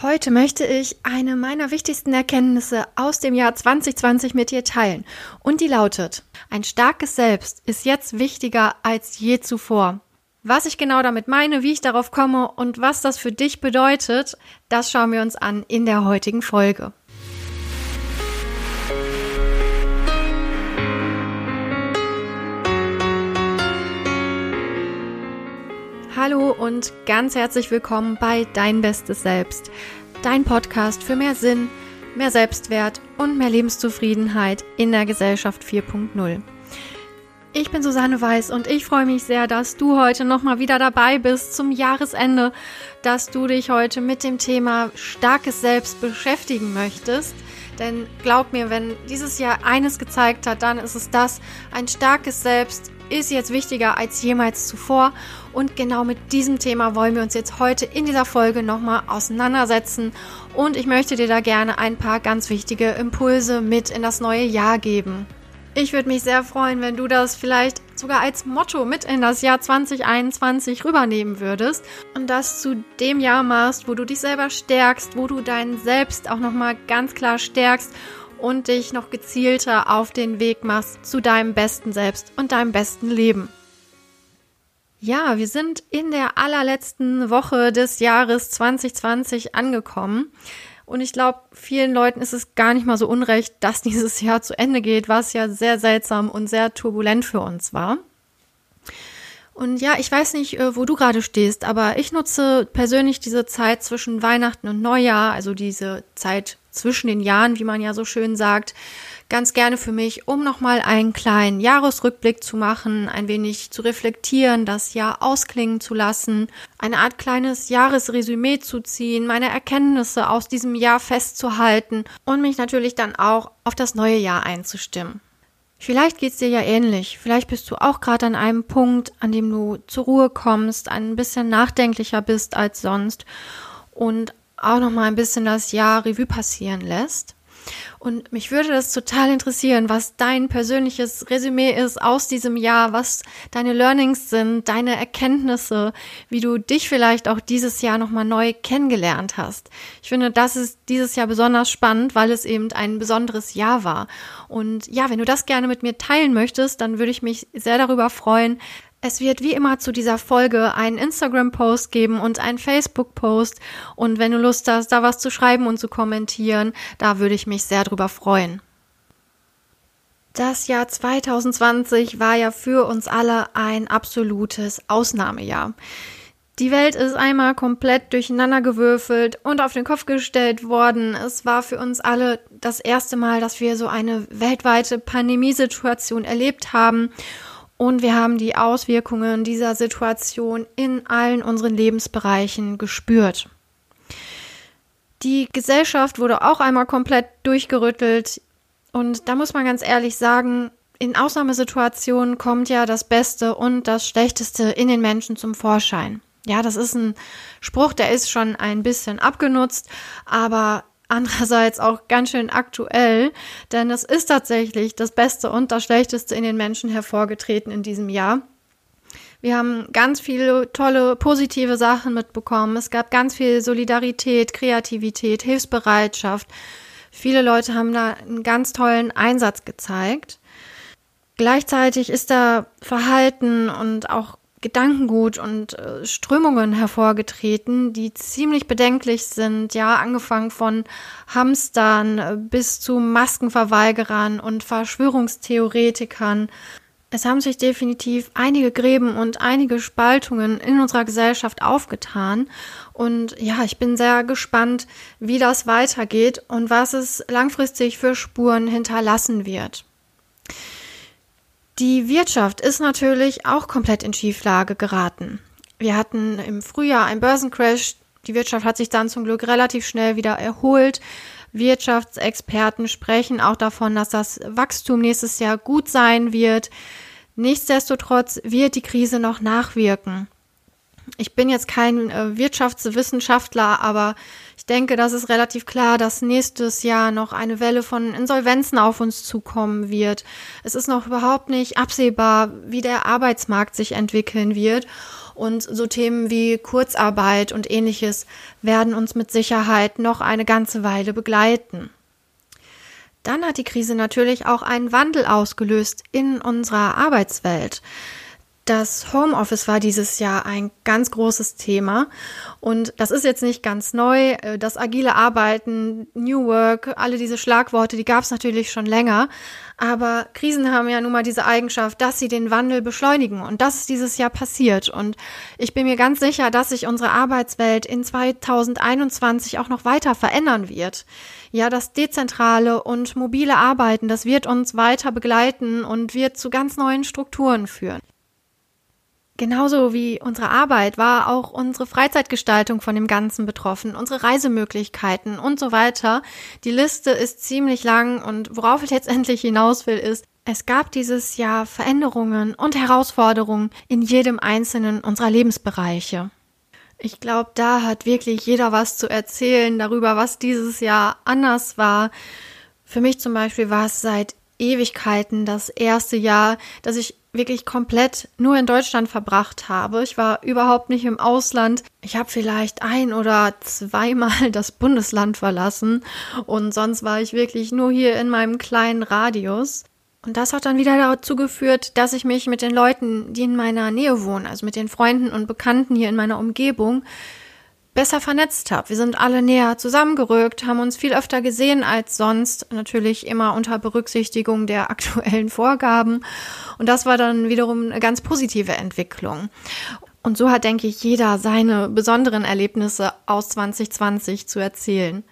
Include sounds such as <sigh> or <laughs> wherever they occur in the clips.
Heute möchte ich eine meiner wichtigsten Erkenntnisse aus dem Jahr 2020 mit dir teilen. Und die lautet, ein starkes Selbst ist jetzt wichtiger als je zuvor. Was ich genau damit meine, wie ich darauf komme und was das für dich bedeutet, das schauen wir uns an in der heutigen Folge. Hallo und ganz herzlich willkommen bei Dein Bestes Selbst, dein Podcast für mehr Sinn, mehr Selbstwert und mehr Lebenszufriedenheit in der Gesellschaft 4.0. Ich bin Susanne Weiß und ich freue mich sehr, dass du heute nochmal wieder dabei bist zum Jahresende, dass du dich heute mit dem Thema starkes Selbst beschäftigen möchtest. Denn glaub mir, wenn dieses Jahr eines gezeigt hat, dann ist es das, ein starkes Selbst ist jetzt wichtiger als jemals zuvor. Und genau mit diesem Thema wollen wir uns jetzt heute in dieser Folge nochmal auseinandersetzen. Und ich möchte dir da gerne ein paar ganz wichtige Impulse mit in das neue Jahr geben. Ich würde mich sehr freuen, wenn du das vielleicht sogar als Motto mit in das Jahr 2021 rübernehmen würdest und das zu dem Jahr machst, wo du dich selber stärkst, wo du dein Selbst auch nochmal ganz klar stärkst und dich noch gezielter auf den Weg machst zu deinem besten Selbst und deinem besten Leben. Ja, wir sind in der allerletzten Woche des Jahres 2020 angekommen. Und ich glaube, vielen Leuten ist es gar nicht mal so unrecht, dass <laughs> dieses Jahr zu Ende geht, was ja sehr seltsam und sehr turbulent für uns war. Und ja, ich weiß nicht, äh, wo du gerade stehst, aber ich nutze persönlich diese Zeit zwischen Weihnachten und Neujahr, also diese Zeit zwischen den Jahren, wie man ja so schön sagt, ganz gerne für mich, um nochmal einen kleinen Jahresrückblick zu machen, ein wenig zu reflektieren, das Jahr ausklingen zu lassen, eine Art kleines Jahresresümee zu ziehen, meine Erkenntnisse aus diesem Jahr festzuhalten und mich natürlich dann auch auf das neue Jahr einzustimmen. Vielleicht geht's dir ja ähnlich. Vielleicht bist du auch gerade an einem Punkt, an dem du zur Ruhe kommst, ein bisschen nachdenklicher bist als sonst und auch noch mal ein bisschen das Jahr Revue passieren lässt. Und mich würde das total interessieren, was dein persönliches Resümee ist aus diesem Jahr, was deine Learnings sind, deine Erkenntnisse, wie du dich vielleicht auch dieses Jahr nochmal neu kennengelernt hast. Ich finde, das ist dieses Jahr besonders spannend, weil es eben ein besonderes Jahr war. Und ja, wenn du das gerne mit mir teilen möchtest, dann würde ich mich sehr darüber freuen, es wird wie immer zu dieser Folge einen Instagram-Post geben und einen Facebook-Post. Und wenn du Lust hast, da was zu schreiben und zu kommentieren, da würde ich mich sehr drüber freuen. Das Jahr 2020 war ja für uns alle ein absolutes Ausnahmejahr. Die Welt ist einmal komplett durcheinandergewürfelt und auf den Kopf gestellt worden. Es war für uns alle das erste Mal, dass wir so eine weltweite Pandemiesituation erlebt haben. Und wir haben die Auswirkungen dieser Situation in allen unseren Lebensbereichen gespürt. Die Gesellschaft wurde auch einmal komplett durchgerüttelt. Und da muss man ganz ehrlich sagen, in Ausnahmesituationen kommt ja das Beste und das Schlechteste in den Menschen zum Vorschein. Ja, das ist ein Spruch, der ist schon ein bisschen abgenutzt, aber andererseits auch ganz schön aktuell, denn es ist tatsächlich das Beste und das Schlechteste in den Menschen hervorgetreten in diesem Jahr. Wir haben ganz viele tolle positive Sachen mitbekommen. Es gab ganz viel Solidarität, Kreativität, Hilfsbereitschaft. Viele Leute haben da einen ganz tollen Einsatz gezeigt. Gleichzeitig ist da Verhalten und auch Gedankengut und äh, Strömungen hervorgetreten, die ziemlich bedenklich sind, ja, angefangen von Hamstern äh, bis zu Maskenverweigerern und Verschwörungstheoretikern. Es haben sich definitiv einige Gräben und einige Spaltungen in unserer Gesellschaft aufgetan. Und ja, ich bin sehr gespannt, wie das weitergeht und was es langfristig für Spuren hinterlassen wird. Die Wirtschaft ist natürlich auch komplett in Schieflage geraten. Wir hatten im Frühjahr einen Börsencrash. Die Wirtschaft hat sich dann zum Glück relativ schnell wieder erholt. Wirtschaftsexperten sprechen auch davon, dass das Wachstum nächstes Jahr gut sein wird. Nichtsdestotrotz wird die Krise noch nachwirken. Ich bin jetzt kein äh, Wirtschaftswissenschaftler, aber denke, das ist relativ klar, dass nächstes Jahr noch eine Welle von Insolvenzen auf uns zukommen wird. Es ist noch überhaupt nicht absehbar, wie der Arbeitsmarkt sich entwickeln wird. Und so Themen wie Kurzarbeit und ähnliches werden uns mit Sicherheit noch eine ganze Weile begleiten. Dann hat die Krise natürlich auch einen Wandel ausgelöst in unserer Arbeitswelt. Das Homeoffice war dieses Jahr ein ganz großes Thema und das ist jetzt nicht ganz neu. Äh, das agile Arbeiten, New Work, alle diese Schlagworte, die gab es natürlich schon länger. Aber Krisen haben ja nun mal diese Eigenschaft, dass sie den Wandel beschleunigen und das ist dieses Jahr passiert. Und ich bin mir ganz sicher, dass sich unsere Arbeitswelt in 2021 auch noch weiter verändern wird. Ja, das dezentrale und mobile Arbeiten, das wird uns weiter begleiten und wird zu ganz neuen Strukturen führen. Genauso wie unsere Arbeit war auch unsere Freizeitgestaltung von dem Ganzen betroffen, unsere Reisemöglichkeiten und so weiter. Die Liste ist ziemlich lang und worauf ich letztendlich hinaus will, ist, es gab dieses Jahr Veränderungen und Herausforderungen in jedem einzelnen unserer Lebensbereiche. Ich glaube, da hat wirklich jeder was zu erzählen darüber, was dieses Jahr anders war. Für mich zum Beispiel war es seit Ewigkeiten das erste Jahr, dass ich wirklich komplett nur in Deutschland verbracht habe. Ich war überhaupt nicht im Ausland. Ich habe vielleicht ein oder zweimal <laughs> das Bundesland verlassen und sonst war ich wirklich nur hier in meinem kleinen Radius. Und das hat dann wieder dazu geführt, dass ich mich mit den Leuten, die in meiner Nähe wohnen, also mit den Freunden und Bekannten hier in meiner Umgebung, besser vernetzt habe. Wir sind alle näher zusammengerückt, haben uns viel öfter gesehen als sonst, natürlich immer unter Berücksichtigung der <laughs> aktuellen Vorgaben. Und das war dann wiederum eine ganz positive Entwicklung. Und so hat, denke ich, jeder seine besonderen Erlebnisse aus 2020 zu erzählen.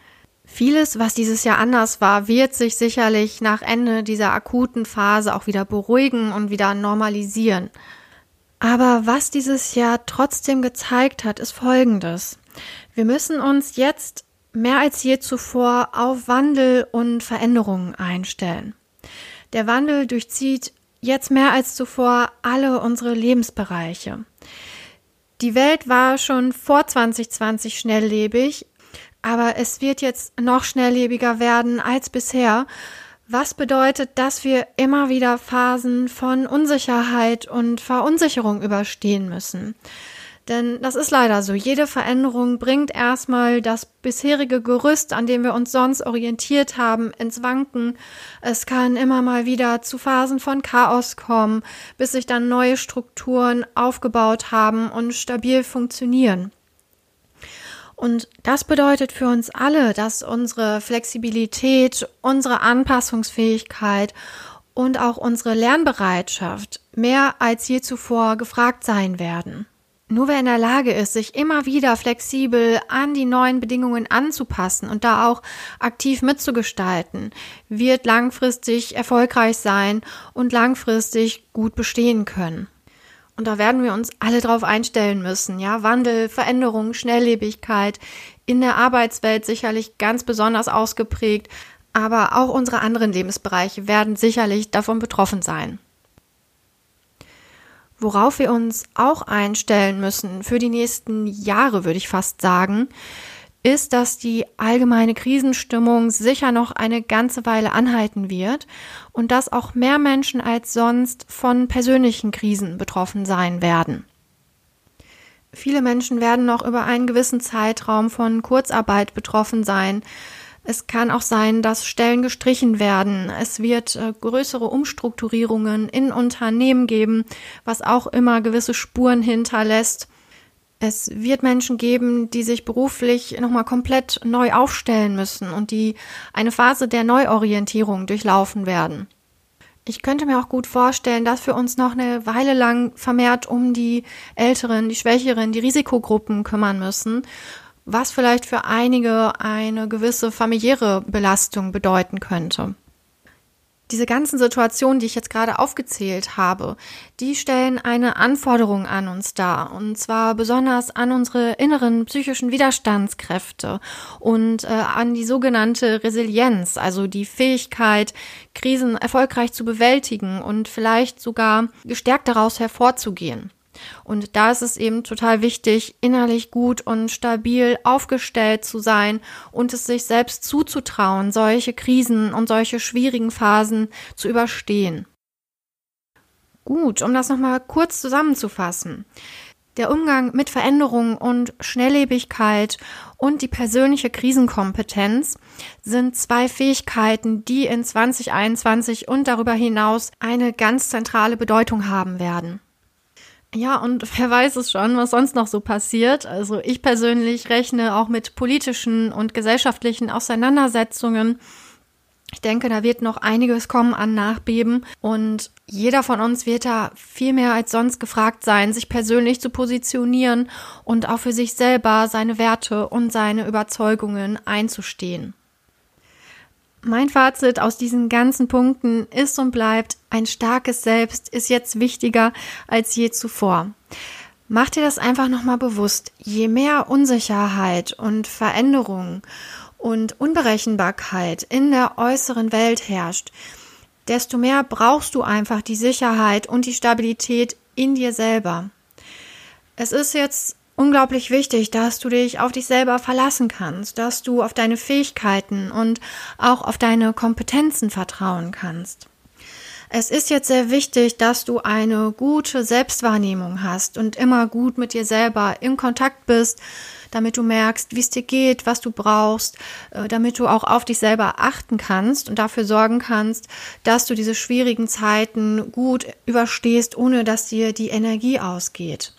Vieles, was dieses Jahr anders war, wird sich sicherlich nach Ende dieser akuten Phase auch wieder beruhigen und wieder normalisieren. Aber was dieses Jahr trotzdem gezeigt hat, ist Folgendes. Wir müssen uns jetzt mehr als je zuvor auf Wandel und Veränderungen einstellen. Der Wandel durchzieht jetzt mehr als zuvor alle unsere Lebensbereiche. Die Welt war schon vor 2020 schnelllebig, aber es wird jetzt noch schnelllebiger werden als bisher, was bedeutet, dass wir immer wieder Phasen von Unsicherheit und Verunsicherung überstehen müssen. Denn das ist leider so. Jede Veränderung bringt erstmal das bisherige Gerüst, an dem wir uns sonst orientiert haben, ins Wanken. Es kann immer mal wieder zu Phasen von Chaos kommen, bis sich dann neue Strukturen aufgebaut haben und stabil funktionieren. Und das bedeutet für uns alle, dass unsere Flexibilität, unsere Anpassungsfähigkeit und auch unsere Lernbereitschaft mehr als je zuvor gefragt sein werden. Nur wer in der Lage ist, sich immer wieder flexibel an die neuen Bedingungen anzupassen und da auch aktiv mitzugestalten, wird langfristig erfolgreich sein und langfristig gut bestehen können. Und da werden wir uns alle drauf einstellen müssen. Ja, Wandel, Veränderung, Schnelllebigkeit in der Arbeitswelt sicherlich ganz besonders ausgeprägt, aber auch unsere anderen Lebensbereiche werden sicherlich davon betroffen sein. Worauf wir uns auch einstellen müssen für die nächsten Jahre, würde ich fast sagen, ist, dass die allgemeine Krisenstimmung sicher noch eine ganze Weile anhalten wird und dass auch mehr Menschen als sonst von persönlichen Krisen betroffen sein werden. Viele Menschen werden noch über einen gewissen Zeitraum von Kurzarbeit betroffen sein, es kann auch sein, dass Stellen gestrichen werden. Es wird äh, größere Umstrukturierungen in Unternehmen geben, was auch immer gewisse Spuren hinterlässt. Es wird Menschen geben, die sich beruflich nochmal komplett neu aufstellen müssen und die eine Phase der Neuorientierung durchlaufen werden. Ich könnte mir auch gut vorstellen, dass wir uns noch eine Weile lang vermehrt um die Älteren, die Schwächeren, die Risikogruppen kümmern müssen was vielleicht für einige eine gewisse familiäre Belastung bedeuten könnte. Diese ganzen Situationen, die ich jetzt gerade aufgezählt habe, die stellen eine Anforderung an uns dar, und zwar besonders an unsere inneren psychischen Widerstandskräfte und äh, an die sogenannte Resilienz, also die Fähigkeit, Krisen erfolgreich zu bewältigen und vielleicht sogar gestärkt daraus hervorzugehen. Und da ist es eben total wichtig, innerlich gut und stabil aufgestellt zu sein und es sich selbst zuzutrauen, solche Krisen und solche schwierigen Phasen zu überstehen. Gut, um das nochmal kurz zusammenzufassen. Der Umgang mit Veränderungen und Schnelllebigkeit und die persönliche Krisenkompetenz sind zwei Fähigkeiten, die in 2021 und darüber hinaus eine ganz zentrale Bedeutung haben werden. Ja, und wer weiß es schon, was sonst noch so passiert. Also ich persönlich rechne auch mit politischen und gesellschaftlichen Auseinandersetzungen. Ich denke, da wird noch einiges kommen an Nachbeben und jeder von uns wird da viel mehr als sonst gefragt sein, sich persönlich zu positionieren und auch für sich selber seine Werte und seine Überzeugungen einzustehen. Mein Fazit aus diesen ganzen Punkten ist und bleibt, ein starkes Selbst ist jetzt wichtiger als je zuvor. Mach dir das einfach nochmal bewusst. Je mehr Unsicherheit und Veränderung und Unberechenbarkeit in der äußeren Welt herrscht, desto mehr brauchst du einfach die Sicherheit und die Stabilität in dir selber. Es ist jetzt unglaublich wichtig, dass du dich auf dich selber verlassen kannst, dass du auf deine Fähigkeiten und auch auf deine Kompetenzen vertrauen kannst. Es ist jetzt sehr wichtig, dass du eine gute Selbstwahrnehmung hast und immer gut mit dir selber in Kontakt bist, damit du merkst, wie es dir geht, was du brauchst, äh, damit du auch auf dich selber achten kannst und dafür sorgen kannst, dass du diese schwierigen Zeiten gut überstehst, ohne dass dir die Energie ausgeht.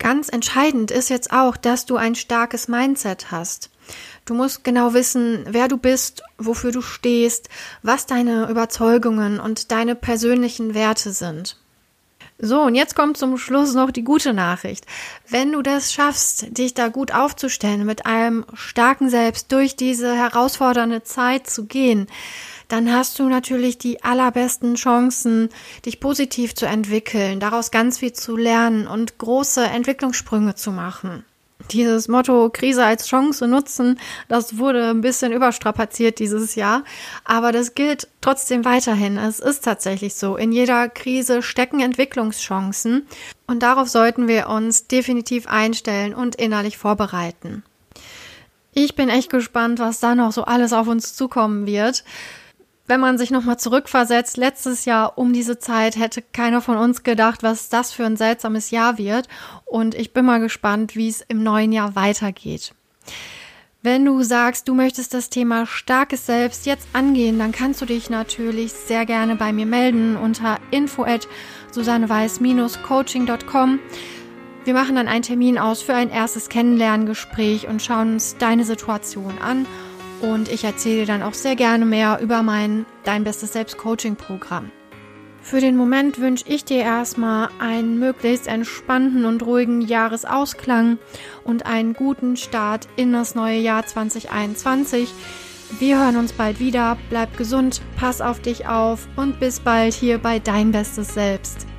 Ganz entscheidend ist jetzt auch, dass du ein starkes Mindset hast. Du musst genau wissen, wer du bist, wofür du stehst, was deine Überzeugungen und deine persönlichen Werte sind. So, und jetzt kommt zum Schluss noch die gute Nachricht. Wenn du das schaffst, dich da gut aufzustellen, mit einem starken Selbst durch diese herausfordernde Zeit zu gehen, dann hast du natürlich die allerbesten Chancen, dich positiv zu entwickeln, daraus ganz viel zu lernen und große Entwicklungssprünge zu machen. Dieses Motto Krise als Chance nutzen, das wurde ein bisschen überstrapaziert dieses Jahr, aber das gilt trotzdem weiterhin. Es ist tatsächlich so. In jeder Krise stecken Entwicklungschancen und darauf sollten wir uns definitiv einstellen und innerlich vorbereiten. Ich bin echt gespannt, was da noch so alles auf uns zukommen wird wenn man sich nochmal zurückversetzt, letztes Jahr um diese Zeit hätte keiner von uns gedacht, was das für ein seltsames Jahr wird. Und ich bin mal gespannt, wie es im neuen Jahr weitergeht. Wenn du sagst, du möchtest das Thema starkes Selbst jetzt angehen, dann kannst du dich natürlich sehr gerne bei mir melden unter info at susanneweiß-coaching.com. Wir machen dann einen Termin aus für ein erstes Kennenlerngespräch und schauen uns deine Situation an und ich erzähle dann auch sehr gerne mehr über mein Dein Bestes Selbst Coaching Programm. Für den Moment wünsche ich dir erstmal einen möglichst entspannten und ruhigen Jahresausklang und einen guten Start in das neue Jahr 2021. Wir hören uns bald wieder. Bleib gesund, pass auf dich auf und bis bald hier bei Dein Bestes Selbst.